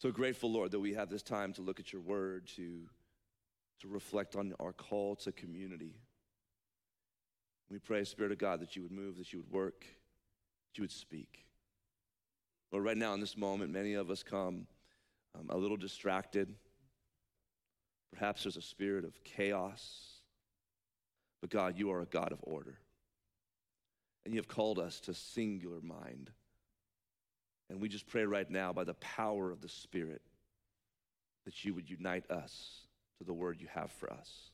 So grateful, Lord, that we have this time to look at your word, to, to reflect on our call to community. We pray, Spirit of God, that you would move, that you would work, that you would speak. Lord, right now in this moment, many of us come um, a little distracted. Perhaps there's a spirit of chaos. But God, you are a God of order. And you have called us to singular mind. And we just pray right now by the power of the Spirit that you would unite us to the word you have for us.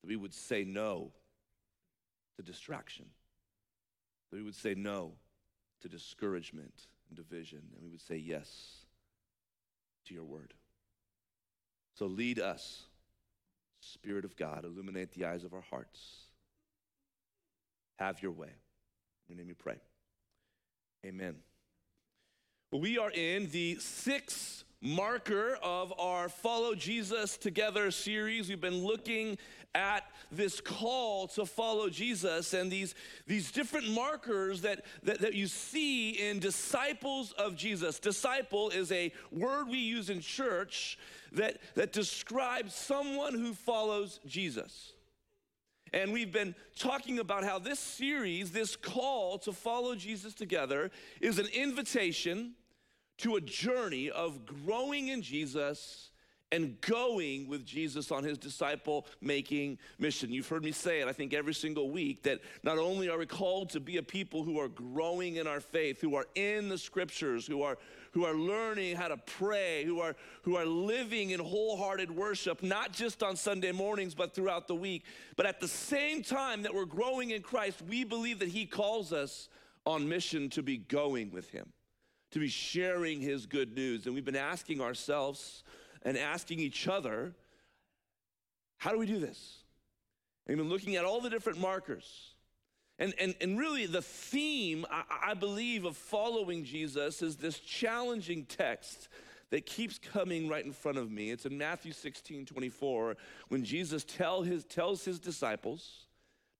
That we would say no to distraction. That we would say no to discouragement and division. And we would say yes to your word. So lead us Spirit of God, illuminate the eyes of our hearts. Have your way. In your name we pray. Amen. We are in the sixth marker of our Follow Jesus Together series. We've been looking at this call to follow Jesus and these, these different markers that, that, that you see in disciples of Jesus. Disciple is a word we use in church that, that describes someone who follows Jesus. And we've been talking about how this series, this call to follow Jesus together, is an invitation to a journey of growing in Jesus and going with Jesus on his disciple making mission. You've heard me say it, I think, every single week that not only are we called to be a people who are growing in our faith, who are in the scriptures, who are who are learning how to pray, who are who are living in wholehearted worship, not just on Sunday mornings, but throughout the week. But at the same time that we're growing in Christ, we believe that he calls us on mission to be going with him, to be sharing his good news. And we've been asking ourselves, and asking each other, how do we do this? And we've been looking at all the different markers. And, and, and really, the theme, I, I believe, of following Jesus is this challenging text that keeps coming right in front of me. It's in Matthew 16 24, when Jesus tell his, tells his disciples,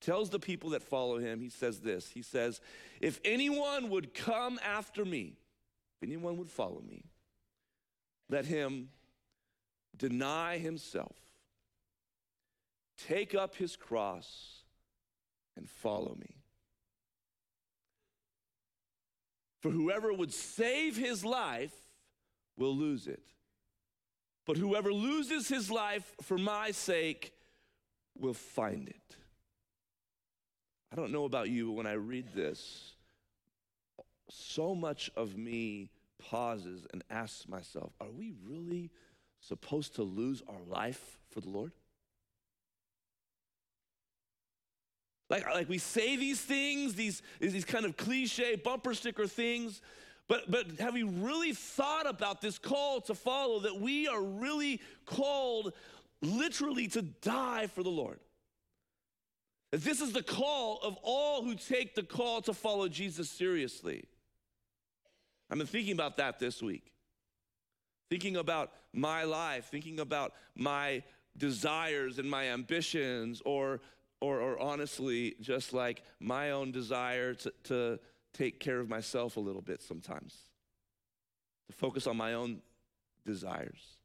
tells the people that follow him, he says this He says, If anyone would come after me, if anyone would follow me, let him deny himself, take up his cross, and follow me. For whoever would save his life will lose it. But whoever loses his life for my sake will find it. I don't know about you, but when I read this, so much of me pauses and asks myself, are we really supposed to lose our life for the Lord? Like, like we say these things, these, these kind of cliche bumper sticker things, but, but have we really thought about this call to follow that we are really called literally to die for the Lord? That this is the call of all who take the call to follow Jesus seriously. I've been thinking about that this week. Thinking about my life, thinking about my desires and my ambitions, or, or, or honestly, just like my own desire to, to take care of myself a little bit sometimes, to focus on my own desires.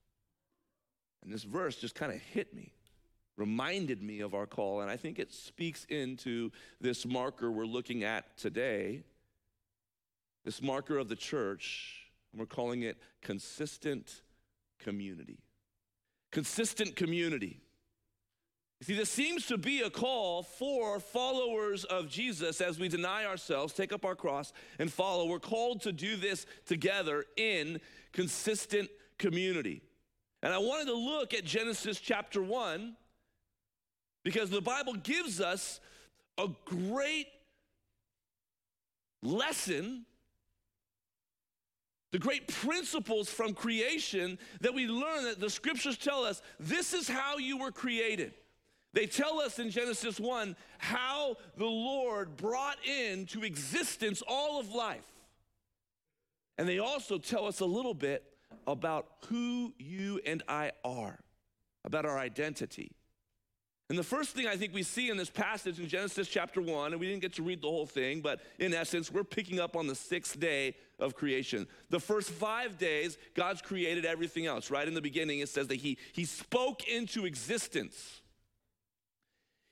And this verse just kind of hit me, reminded me of our call, and I think it speaks into this marker we're looking at today, this marker of the church we're calling it consistent community. Consistent community. You see, this seems to be a call for followers of Jesus as we deny ourselves, take up our cross, and follow. We're called to do this together in consistent community. And I wanted to look at Genesis chapter 1 because the Bible gives us a great lesson the great principles from creation that we learn that the scriptures tell us this is how you were created. They tell us in Genesis 1 how the Lord brought into existence all of life. And they also tell us a little bit about who you and I are, about our identity. And the first thing I think we see in this passage in Genesis chapter 1, and we didn't get to read the whole thing, but in essence, we're picking up on the sixth day of creation. The first five days, God's created everything else. Right in the beginning, it says that He, he spoke into existence.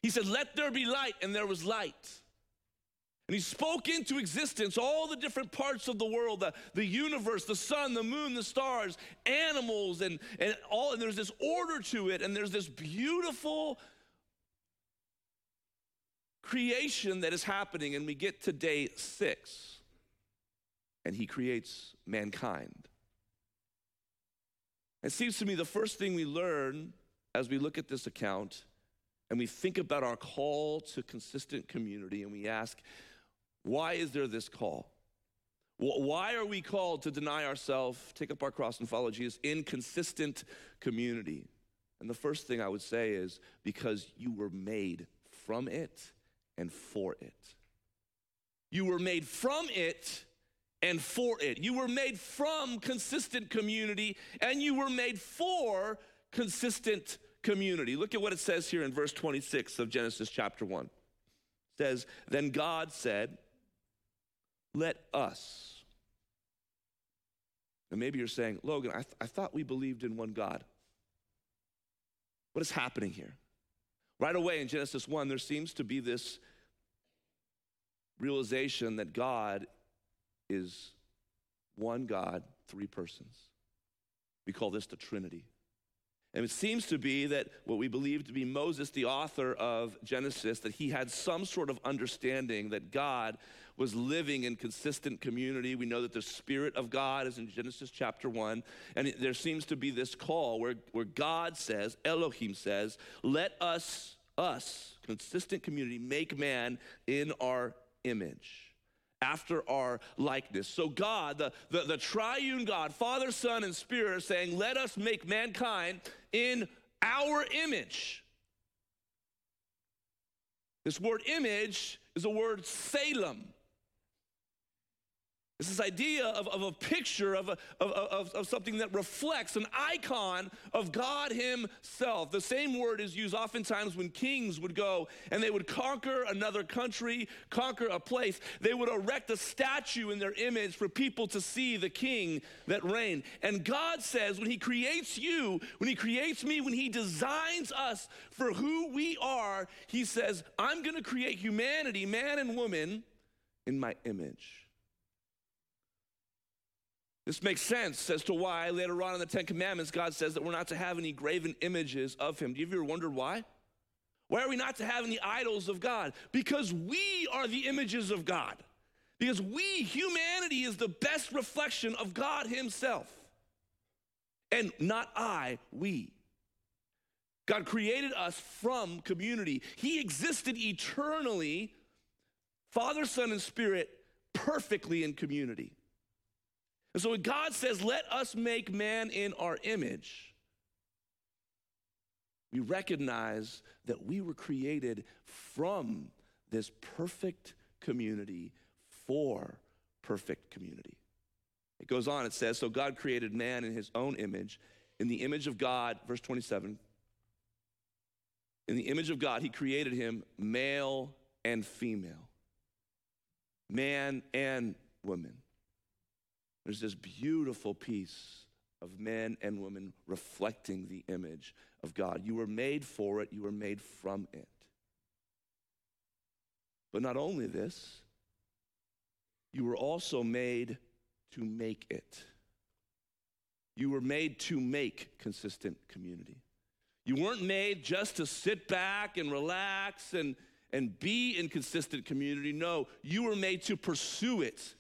He said, Let there be light, and there was light. And he spoke into existence all the different parts of the world, the, the universe, the sun, the moon, the stars, animals, and, and all, and there's this order to it, and there's this beautiful creation that is happening, and we get to day six, and he creates mankind. It seems to me the first thing we learn as we look at this account and we think about our call to consistent community and we ask, why is there this call? Why are we called to deny ourselves, take up our cross, and follow Jesus in consistent community? And the first thing I would say is because you were made from it and for it. You were made from it and for it. You were made from consistent community and you were made for consistent community. Look at what it says here in verse 26 of Genesis chapter 1. It says, Then God said, let us. And maybe you're saying, Logan, I, th- I thought we believed in one God. What is happening here? Right away in Genesis 1, there seems to be this realization that God is one God, three persons. We call this the Trinity. And it seems to be that what we believe to be Moses, the author of Genesis, that he had some sort of understanding that God was living in consistent community. We know that the Spirit of God is in Genesis chapter 1. And there seems to be this call where, where God says, Elohim says, let us, us, consistent community, make man in our image after our likeness. So, God, the, the, the, triune God, Father, Son, and Spirit, are saying, Let us make mankind in our image. This word image is a word Tselem. It's this idea of, of a picture of, a, of, of, of, something that reflects an icon of God Himself. The same word is used oftentimes when kings would go and they would conquer another country, conquer a place. They would erect a statue in their image for people to see the king that reigned. And God says, when He creates you, when He creates me, when He designs us for who we are, He says, I'm going to create humanity, man and woman, in my image. This makes sense as to why later on in the Ten Commandments, God says that we're not to have any graven images of Him. Do you ever wonder why? Why are we not to have any idols of God? Because we are the images of God. Because we, humanity, is the best reflection of God Himself. And not I, we. God created us from community. He existed eternally, Father, Son, and Spirit, perfectly in community. And so when God says, let us make man in our image, we recognize that we were created from this perfect community for perfect community. It goes on, it says, So God created man in his own image. In the image of God, verse 27, in the image of God, he created him male and female, man and woman. There's this beautiful piece of men and women reflecting the image of God. You were made for it, you were made from it. But not only this, you were also made to make it. You were made to make consistent community. You weren't made just to sit back and relax and, and be in consistent community. No, you were made to pursue it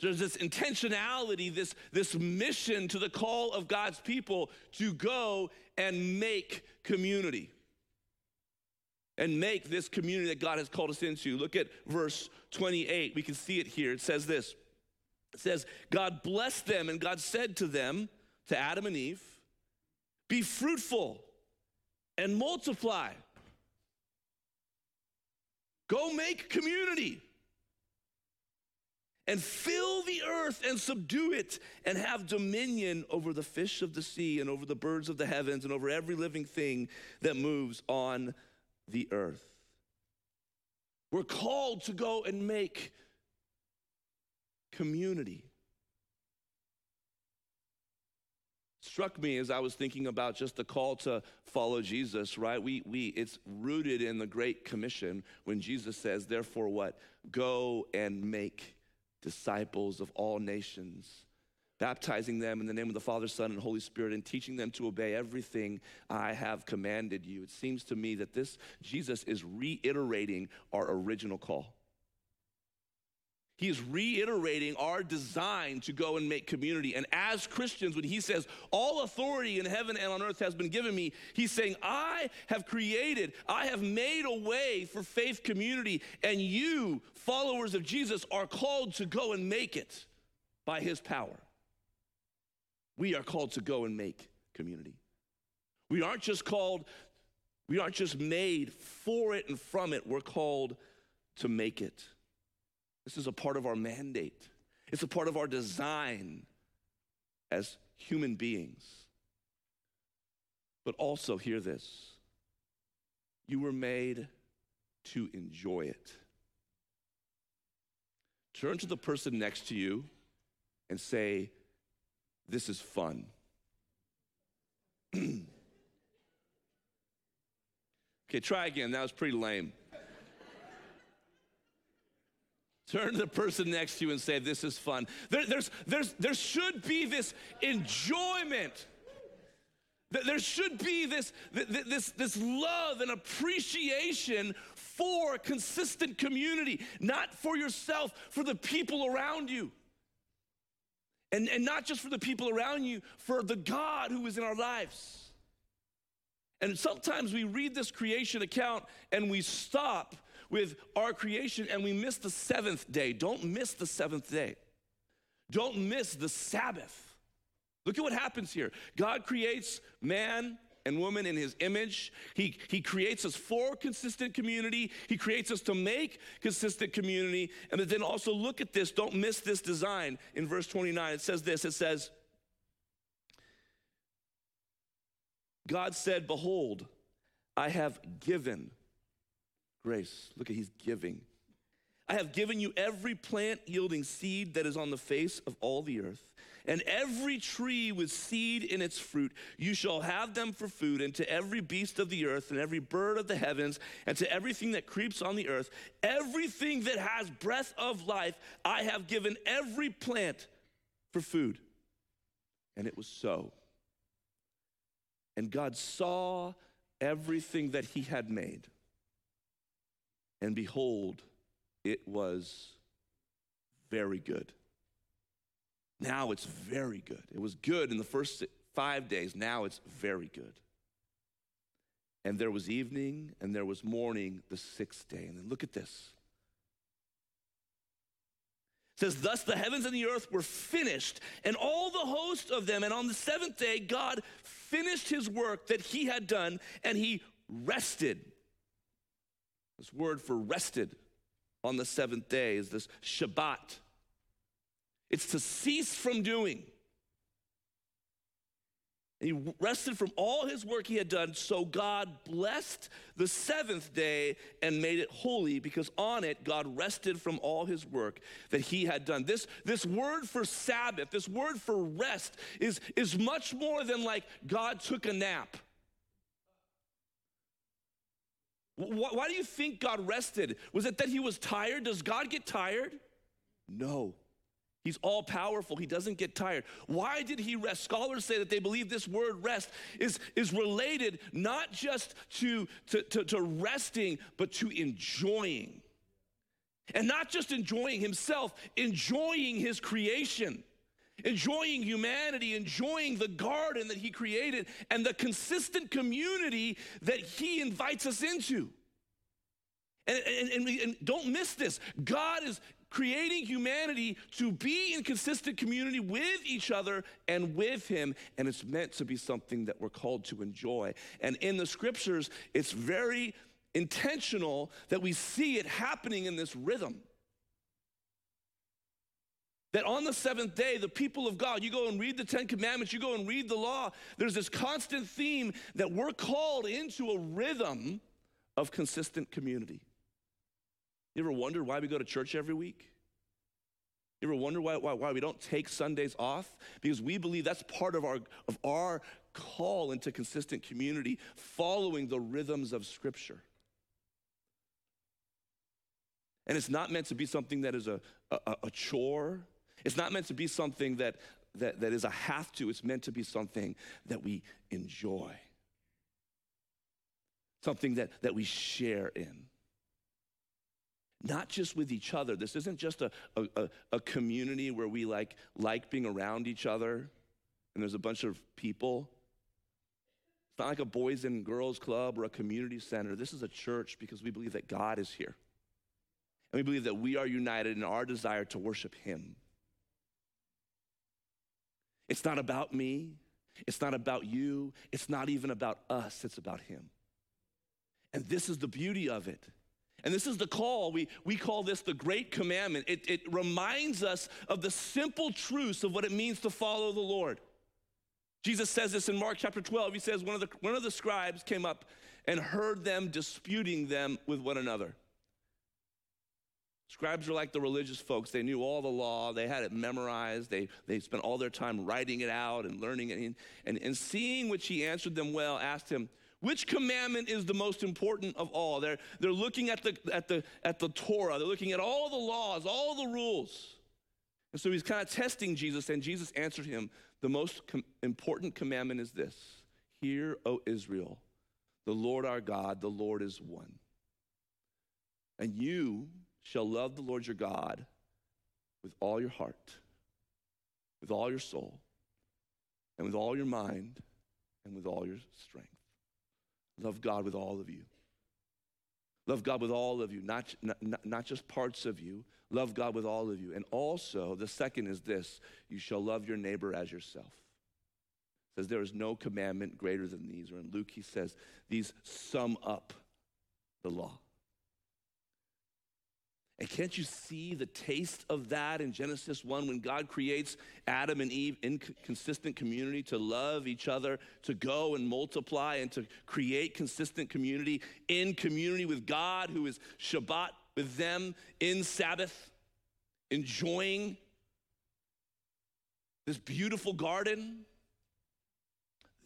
there's this intentionality, this, this mission to the call of God's people to go and make community. And make this community that God has called us into. Look at verse 28. We can see it here. It says this It says, God blessed them, and God said to them, to Adam and Eve, Be fruitful and multiply. Go make community and fill the earth and subdue it and have dominion over the fish of the sea and over the birds of the heavens and over every living thing that moves on the earth. We're called to go and make community. Struck me as I was thinking about just the call to follow Jesus, right? We, we, it's rooted in the Great Commission when Jesus says, therefore, what? Go and make disciples of all nations, baptizing them in the name of the Father, Son, and Holy Spirit, and teaching them to obey everything I have commanded you. It seems to me that this Jesus is reiterating our original call. He is reiterating our design to go and make community. And as Christians, when he says, All authority in heaven and on earth has been given me, he's saying, I have created, I have made a way for faith community, and you, followers of Jesus, are called to go and make it by his power. We are called to go and make community. We aren't just called, we aren't just made for it and from it, we're called to make it. This is a part of our mandate, it's a part of our design as human beings. But also, hear this you were made to enjoy it. Turn to the person next to you and say, This is fun. okay, try again. That was pretty lame. Turn to the person next to you and say, This is fun. There, there's, there's, there should be this enjoyment. There should be this, this, this love and appreciation for consistent community, not for yourself, for the people around you. And, and not just for the people around you, for the God who is in our lives. And sometimes we read this creation account and we stop with our creation and we miss the seventh day. Don't miss the seventh day. Don't miss the Sabbath. Look at what happens here. God creates man and woman in his image. He, he creates us for consistent community. He creates us to make consistent community. And then also look at this. Don't miss this design. In verse 29, it says this it says, God said, Behold, I have given Grace. Look at he's giving. I have given you every plant yielding seed that is on the face of all the earth, and every tree with seed in its fruit. You shall have them for food, and to every beast of the earth, and every bird of the heavens, and to everything that creeps on the earth, everything that has breath of life, I have given every plant for food. And it was so. And God saw everything that he had made and behold, it was very good. Now it's very good. It was good in the first five days. Now it's very good. And there was evening and there was morning the sixth day. And then look at this. It says, Thus the heavens and the earth were finished, and all the host of them. And on the seventh day, God finished his work that he had done, and he rested. This word for rested on the seventh day is this Shabbat. It's to cease from doing. He rested from all his work he had done, so God blessed the seventh day and made it holy because on it God rested from all his work that he had done. This, this word for Sabbath, this word for rest, is, is much more than like God took a nap. Why do you think God rested? Was it that he was tired? Does God get tired? No. He's all powerful. He doesn't get tired. Why did he rest? Scholars say that they believe this word rest is, is related not just to, to, to, to resting, but to enjoying. And not just enjoying himself, enjoying his creation enjoying humanity, enjoying the garden that He created, and the consistent community that He invites us into. And, and, and, and don't miss this God is creating humanity to be in consistent community with each other and with Him, and it's meant to be something that we're called to enjoy. And in the scriptures, it's very intentional that we see it happening in this rhythm. That on the seventh day, the people of God, you go and read the Ten Commandments, you go and read the law, there's this constant theme that we're called into a rhythm of consistent community. You ever wonder why we go to church every week? You ever wonder why, why, why we don't take Sundays off? Because we believe that's part of our, of our call into consistent community, following the rhythms of Scripture. And it's not meant to be something that is a, a, a chore. It's not meant to be something that, that, that is a have to. It's meant to be something that we enjoy, something that, that we share in. Not just with each other. This isn't just a, a, a community where we like, like being around each other and there's a bunch of people. It's not like a boys and girls club or a community center. This is a church because we believe that God is here. And we believe that we are united in our desire to worship Him. It's not about me. It's not about you. It's not even about us. It's about Him. And this is the beauty of it. And this is the call. We, we call this the Great Commandment. It, it reminds us of the simple truths of what it means to follow the Lord. Jesus says this in Mark chapter 12. He says, One of the, one of the scribes came up and heard them disputing them with one another. Scribes are like the religious folks. They knew all the law, they had it memorized, they, they spent all their time writing it out and learning it. And, and, and seeing which he answered them well, asked him, which commandment is the most important of all? They're, they're looking at the, at, the, at the Torah, they're looking at all the laws, all the rules. And so he's kind of testing Jesus, and Jesus answered him The most com- important commandment is this Hear, O Israel, the Lord our God, the Lord is one. And you, shall love the Lord your God with all your heart, with all your soul, and with all your mind, and with all your strength. Love God with all of you. Love God with all of you, not, not, not just parts of you. Love God with all of you. And also, the second is this you shall love your neighbor as yourself. It says there is no commandment greater than these. Or in Luke, he says these sum up the law. And can't you see the taste of that in Genesis 1 when God creates Adam and Eve in consistent community to love each other, to go and multiply, and to create consistent community in community with God, who is Shabbat with them in Sabbath, enjoying this beautiful garden?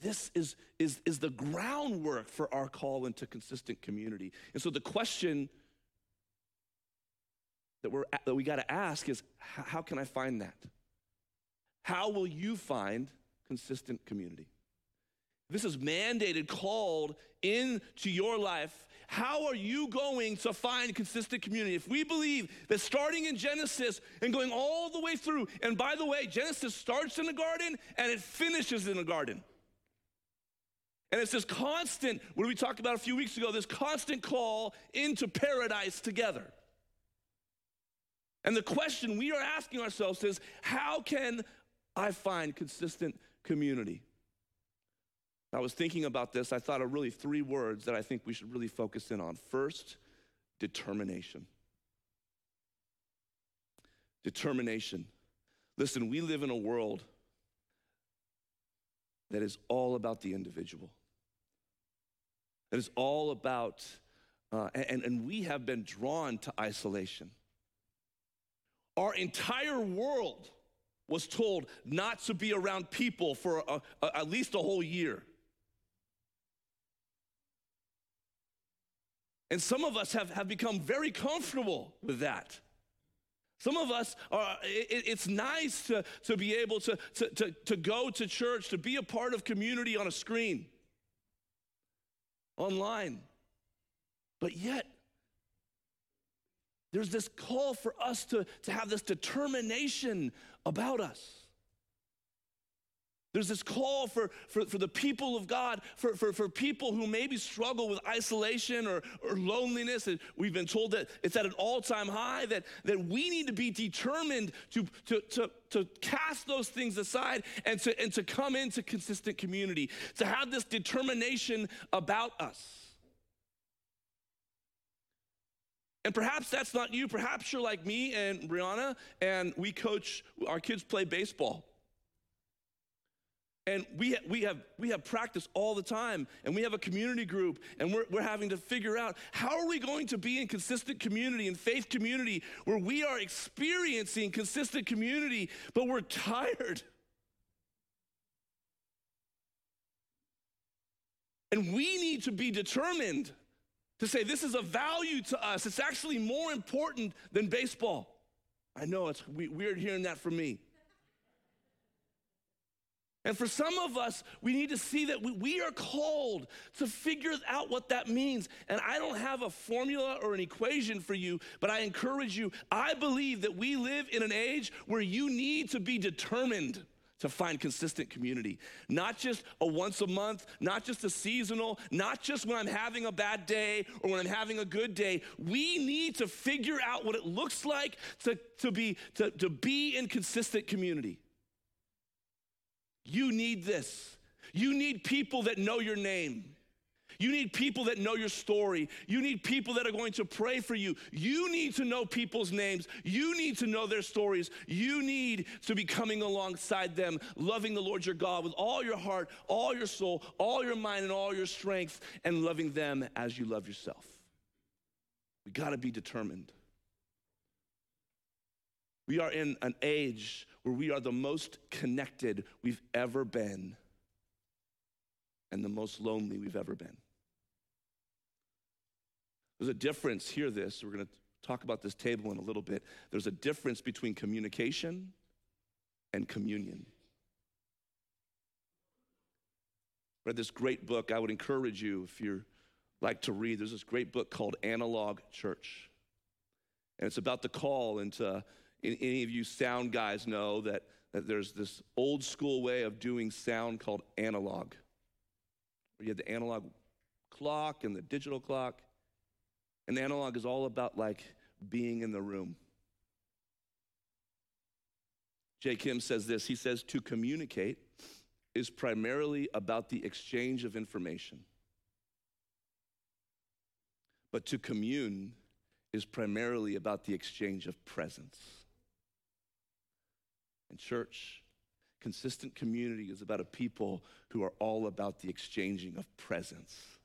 This is, is, is the groundwork for our call into consistent community. And so the question that, we're, that we got to ask is how can I find that? How will you find consistent community? This is mandated, called into your life. How are you going to find consistent community? If we believe that starting in Genesis and going all the way through, and by the way, Genesis starts in the garden and it finishes in the garden. And it's this constant, what we talked about a few weeks ago, this constant call into paradise together. And the question we are asking ourselves is how can I find consistent community? I was thinking about this. I thought of really three words that I think we should really focus in on. First, determination. Determination. Listen, we live in a world that is all about the individual, that is all about, uh, and, and we have been drawn to isolation. Our entire world was told not to be around people for a, a, at least a whole year. And some of us have, have become very comfortable with that. Some of us are, it, it's nice to, to be able to, to, to, to go to church, to be a part of community on a screen, online. But yet, there's this call for us to, to have this determination about us. There's this call for, for, for the people of God, for, for, for people who maybe struggle with isolation or, or loneliness. And we've been told that it's at an all time high, that, that we need to be determined to, to, to, to cast those things aside and to, and to come into consistent community, to have this determination about us. And perhaps that's not you. Perhaps you're like me and Brianna, and we coach, our kids play baseball. and we, we, have, we have practice all the time, and we have a community group, and we're, we're having to figure out how are we going to be in consistent community and faith community where we are experiencing consistent community, but we're tired. And we need to be determined to say this is a value to us. It's actually more important than baseball. I know it's weird hearing that from me. And for some of us, we need to see that we, are called to figure out what that means. And I don't have a formula or an equation for you, but I encourage you. I believe that we live in an age where you need to be determined to find consistent community. Not just a once a month, not just a seasonal, not just when I'm having a bad day or when I'm having a good day. We need to figure out what it looks like to, to, be, to, to be in consistent community. You need this. You need people that know your name. You need people that know your story. You need people that are going to pray for you. You need to know people's names. You need to know their stories. You need to be coming alongside them, loving the Lord your God with all your heart, all your soul, all your mind, and all your strength, and loving them as you love yourself. We got to be determined. We are in an age where we are the most connected we've ever been and the most lonely we've ever been. There's a difference, hear this, we're going to talk about this table in a little bit. There's a difference between communication and communion. read this great book. I would encourage you, if you like to read, there's this great book called Analog Church. And it's about the call into any of you sound guys know that, that there's this old school way of doing sound called analog, where you have the analog clock and the digital clock. And analog is all about like being in the room. Jay Kim says this he says, to communicate is primarily about the exchange of information. But to commune is primarily about the exchange of presence. And, church, consistent community is about a people who are all about the exchanging of presence.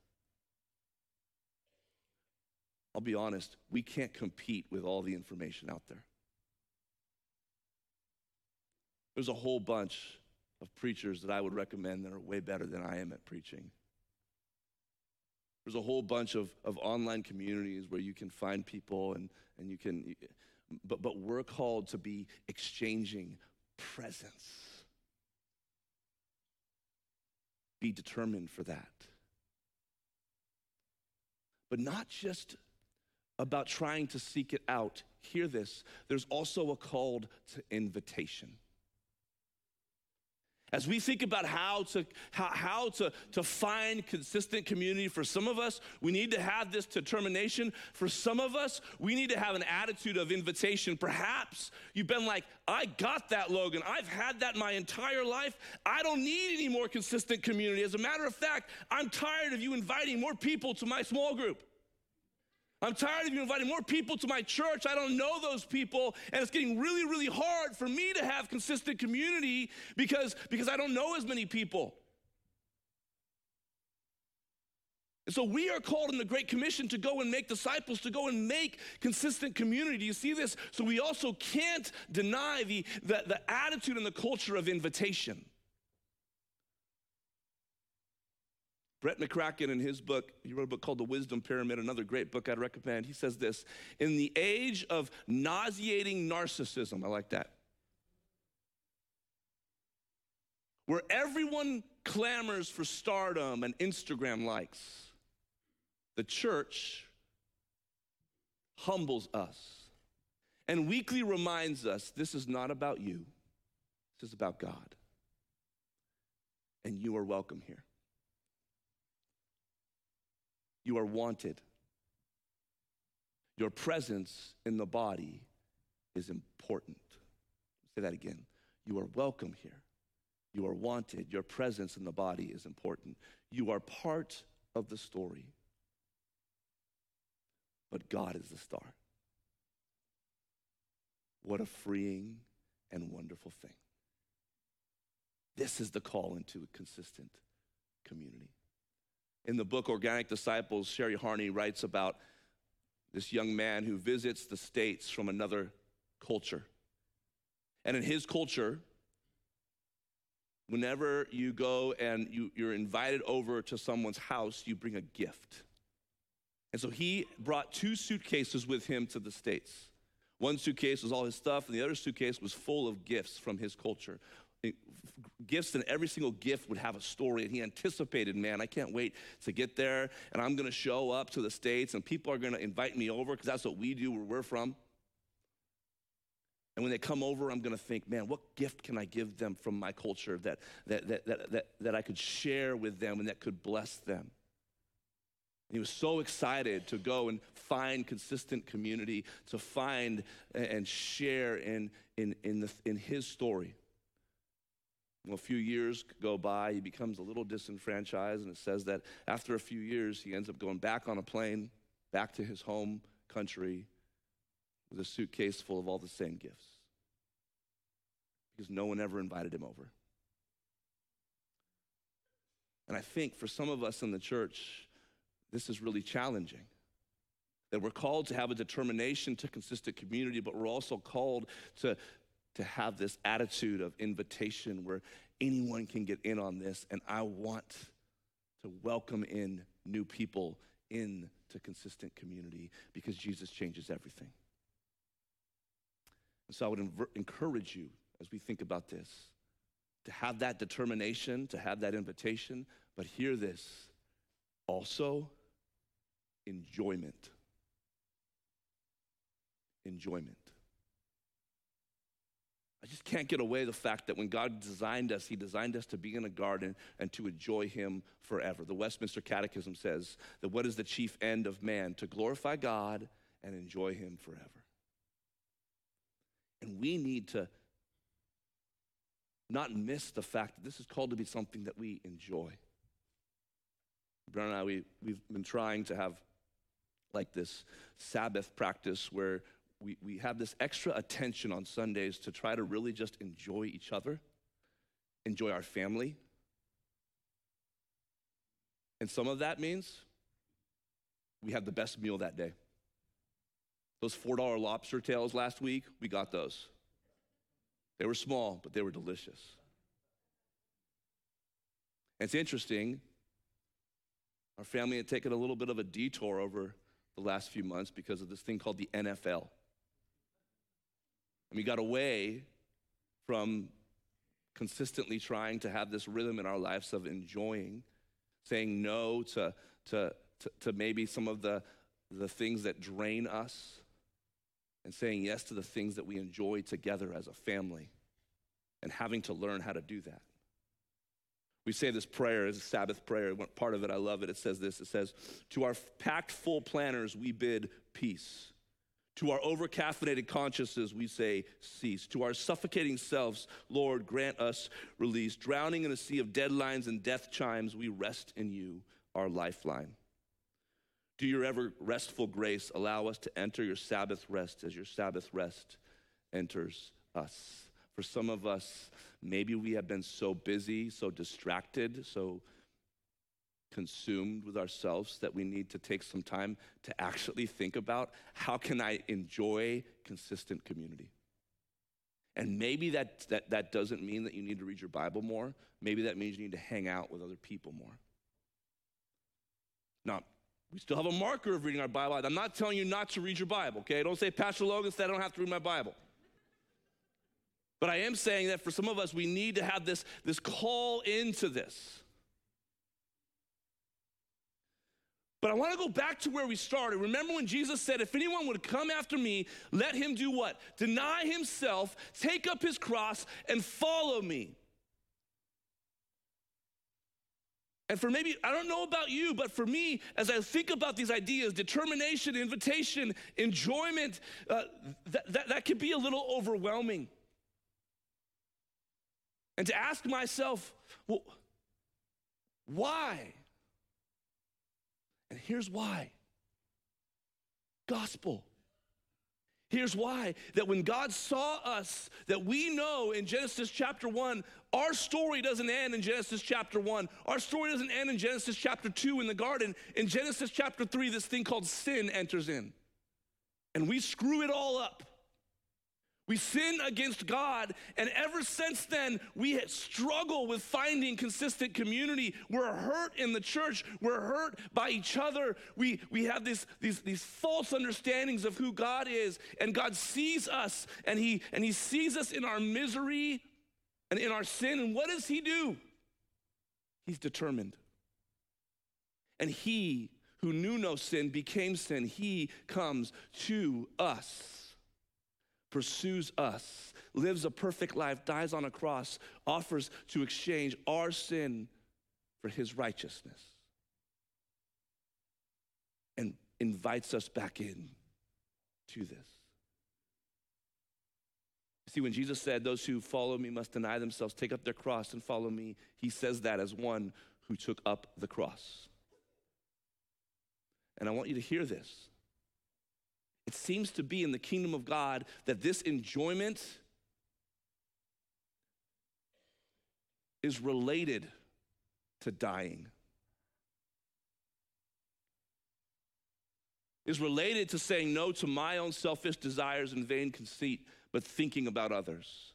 I'll be honest, we can't compete with all the information out there. There's a whole bunch of preachers that I would recommend that are way better than I am at preaching. There's a whole bunch of, of online communities where you can find people and, and you can, but, but we're called to be exchanging presence. Be determined for that. But not just about trying to seek it out. Hear this there's also a call to invitation. As we think about how to, how, how to, to find consistent community, for some of us, we need to have this determination. For some of us, we need to have an attitude of invitation. Perhaps you've been like, I got that, Logan. I've had that my entire life. I don't need any more consistent community. As a matter of fact, I'm tired of you inviting more people to my small group. I'm tired of you inviting more people to my church. I don't know those people, and it's getting really, really hard for me to have consistent community because, because I don't know as many people. And so we are called in the Great Commission to go and make disciples, to go and make consistent community. Do you see this? So we also can't deny the, the, the attitude and the culture of invitation. Brett McCracken, in his book, he wrote a book called The Wisdom Pyramid, another great book I'd recommend. He says this In the age of nauseating narcissism, I like that, where everyone clamors for stardom and Instagram likes, the church humbles us and weekly reminds us this is not about you, this is about God. And you are welcome here. You are wanted. Your presence in the body is important. Say that again. You are welcome here. You are wanted. Your presence in the body is important. You are part of the story. But God is the star. What a freeing and wonderful thing. This is the call into a consistent community. In the book Organic Disciples, Sherry Harney writes about this young man who visits the States from another culture. And in his culture, whenever you go and you, you're invited over to someone's house, you bring a gift. And so he brought two suitcases with him to the States. One suitcase was all his stuff, and the other suitcase was full of gifts from his culture. Gifts, and every single gift would have a story. And he anticipated, man, I can't wait to get there, and I'm gonna show up to the States, and people are gonna invite me over because that's what we do where we're from. And when they come over, I'm going to think, man, what gift can I give them from my culture that, that, that, that, that, that I could share with them and that could bless them? He was so excited to go and find consistent community, to find and share in, in, in, the, in his story. A few years go by, he becomes a little disenfranchised, and it says that after a few years, he ends up going back on a plane, back to his home country, with a suitcase full of all the same gifts because no one ever invited him over. And I think for some of us in the church, this is really challenging. That we're called to have a determination to consistent community, but we're also called to, to have this attitude of invitation where anyone can get in on this. And I want to welcome in new people into consistent community because Jesus changes everything. And so I would encourage you as we think about this to have that determination, to have that invitation, but hear this also enjoyment. Enjoyment. I just can't get away the fact that when God designed us, He designed us to be in a garden and to enjoy Him forever. The Westminster Catechism says that what is the chief end of man? To glorify God and enjoy Him forever. And we need to not miss the fact that this is called to be something that we enjoy. Brown and I, we, we've been trying to have like this Sabbath practice where we, we have this extra attention on Sundays to try to really just enjoy each other, enjoy our family. And some of that means we have the best meal that day. Those $4 lobster tails last week, we got those. They were small, but they were delicious. And it's interesting, our family had taken a little bit of a detour over the last few months because of this thing called the NFL. And we got away from consistently trying to have this rhythm in our lives of enjoying, saying no to, to, to, to maybe some of the, the things that drain us and saying yes to the things that we enjoy together as a family and having to learn how to do that. We say this prayer as a Sabbath prayer. Part of it, I love it. It says this it says, To our packed full planners, we bid peace. To our overcaffeinated consciences, we say, cease. To our suffocating selves, Lord, grant us release. Drowning in a sea of deadlines and death chimes, we rest in you, our lifeline. Do your ever restful grace allow us to enter your Sabbath rest as your Sabbath rest enters us. For some of us, maybe we have been so busy, so distracted, so consumed with ourselves that we need to take some time to actually think about how can I enjoy consistent community? And maybe that, that, that doesn't mean that you need to read your Bible more. Maybe that means you need to hang out with other people more. Now, we still have a marker of reading our Bible. I'm not telling you not to read your Bible, okay? Don't say, Pastor Logan said I don't have to read my Bible. But I am saying that for some of us, we need to have this, this call into this. But I want to go back to where we started. Remember when Jesus said, If anyone would come after me, let him do what? Deny himself, take up his cross, and follow me. And for maybe, I don't know about you, but for me, as I think about these ideas, determination, invitation, enjoyment, uh, that, that, that can be a little overwhelming. And to ask myself, well, why? And here's why gospel. Here's why that when God saw us, that we know in Genesis chapter 1, our story doesn't end in Genesis chapter 1. Our story doesn't end in Genesis chapter 2 in the garden. In Genesis chapter 3, this thing called sin enters in. And we screw it all up. We sin against God, and ever since then, we struggle with finding consistent community. We're hurt in the church. We're hurt by each other. We, we have this, these, these false understandings of who God is, and God sees us, and he, and he sees us in our misery and in our sin. And what does He do? He's determined. And He who knew no sin became sin. He comes to us pursues us, lives a perfect life, dies on a cross, offers to exchange our sin for his righteousness, and invites us back in to this. See, when Jesus said, Those who follow me must deny themselves, take up their cross, and follow me, he says that as one who took up the cross. And I want you to hear this. It seems to be in the kingdom of God that this enjoyment is related to dying. Is related to saying no to my own selfish desires and vain conceit, but thinking about others.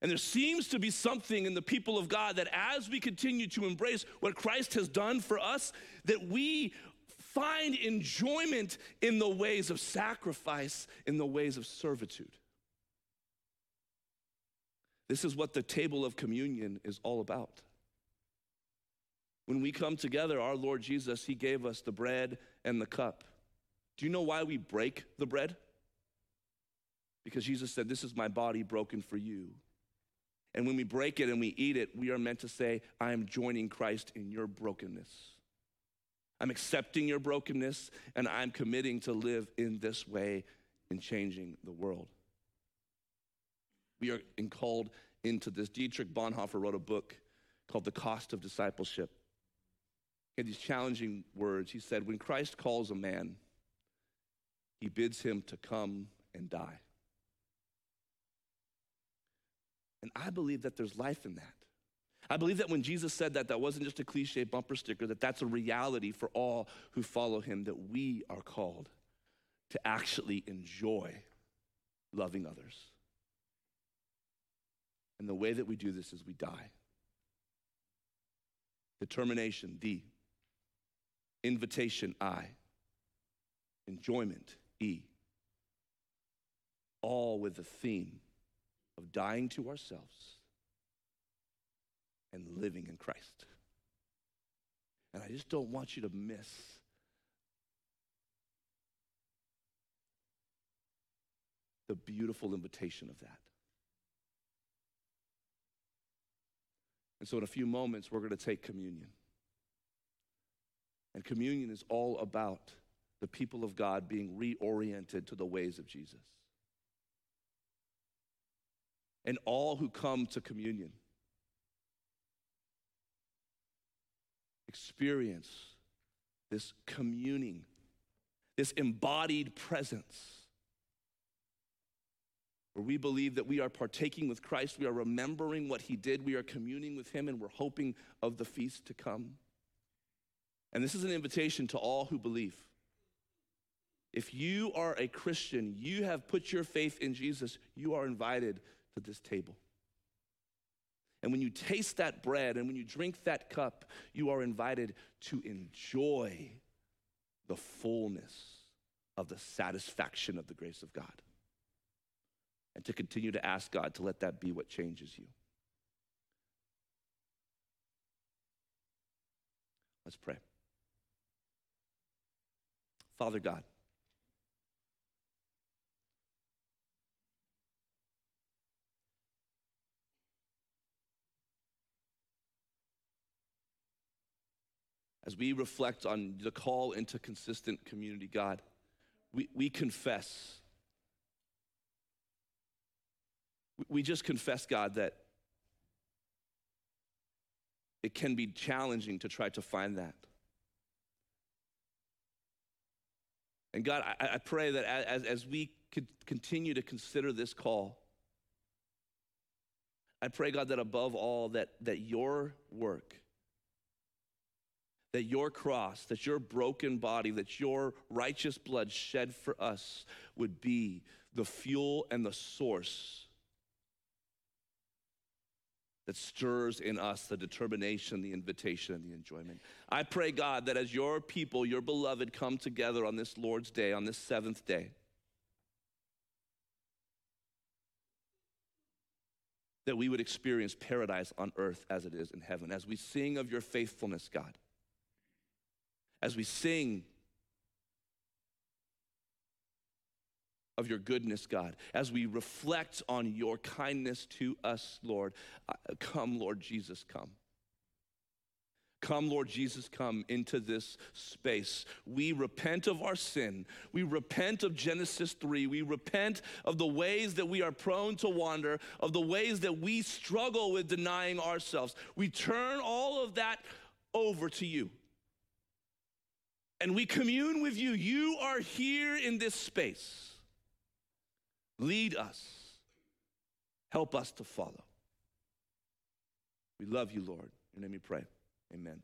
And there seems to be something in the people of God that as we continue to embrace what Christ has done for us, that we find enjoyment in the ways of sacrifice, in the ways of servitude. This is what the table of communion is all about. When we come together, our Lord Jesus, He gave us the bread and the cup. Do you know why we break the bread? Because Jesus said, This is my body broken for you. And when we break it and we eat it, we are meant to say, I am joining Christ in your brokenness. I'm accepting your brokenness and I'm committing to live in this way in changing the world. We are called into this. Dietrich Bonhoeffer wrote a book called The Cost of Discipleship. He had these challenging words. He said, When Christ calls a man, he bids him to come and die. And I believe that there's life in that. I believe that when Jesus said that, that wasn't just a cliche bumper sticker, that that's a reality for all who follow him, that we are called to actually enjoy loving others. And the way that we do this is we die. Determination, D. Invitation, I. Enjoyment, E. All with the theme of dying to ourselves and living in Christ. And I just don't want you to miss the beautiful invitation of that. And so, in a few moments, we're going to take communion. And communion is all about the people of God being reoriented to the ways of Jesus. And all who come to communion experience this communing, this embodied presence. Where we believe that we are partaking with Christ, we are remembering what he did, we are communing with him, and we're hoping of the feast to come. And this is an invitation to all who believe. If you are a Christian, you have put your faith in Jesus, you are invited to this table. And when you taste that bread and when you drink that cup, you are invited to enjoy the fullness of the satisfaction of the grace of God. And to continue to ask God to let that be what changes you. Let's pray. Father God, as we reflect on the call into consistent community, God, we, we confess. We just confess, God, that it can be challenging to try to find that. And God, I, I pray that as, as we continue to consider this call, I pray, God, that above all, that, that your work, that your cross, that your broken body, that your righteous blood shed for us would be the fuel and the source that stirs in us the determination, the invitation, and the enjoyment. I pray, God, that as your people, your beloved, come together on this Lord's Day, on this seventh day, that we would experience paradise on earth as it is in heaven. As we sing of your faithfulness, God, as we sing of your goodness, God, as we reflect on your kindness to us, Lord. Uh, come, Lord Jesus, come. Come, Lord Jesus, come into this space. We repent of our sin. We repent of Genesis 3. We repent of the ways that we are prone to wander, of the ways that we struggle with denying ourselves. We turn all of that over to you. And we commune with you. You are here in this space. Lead us. Help us to follow. We love you, Lord. In your name we pray. Amen.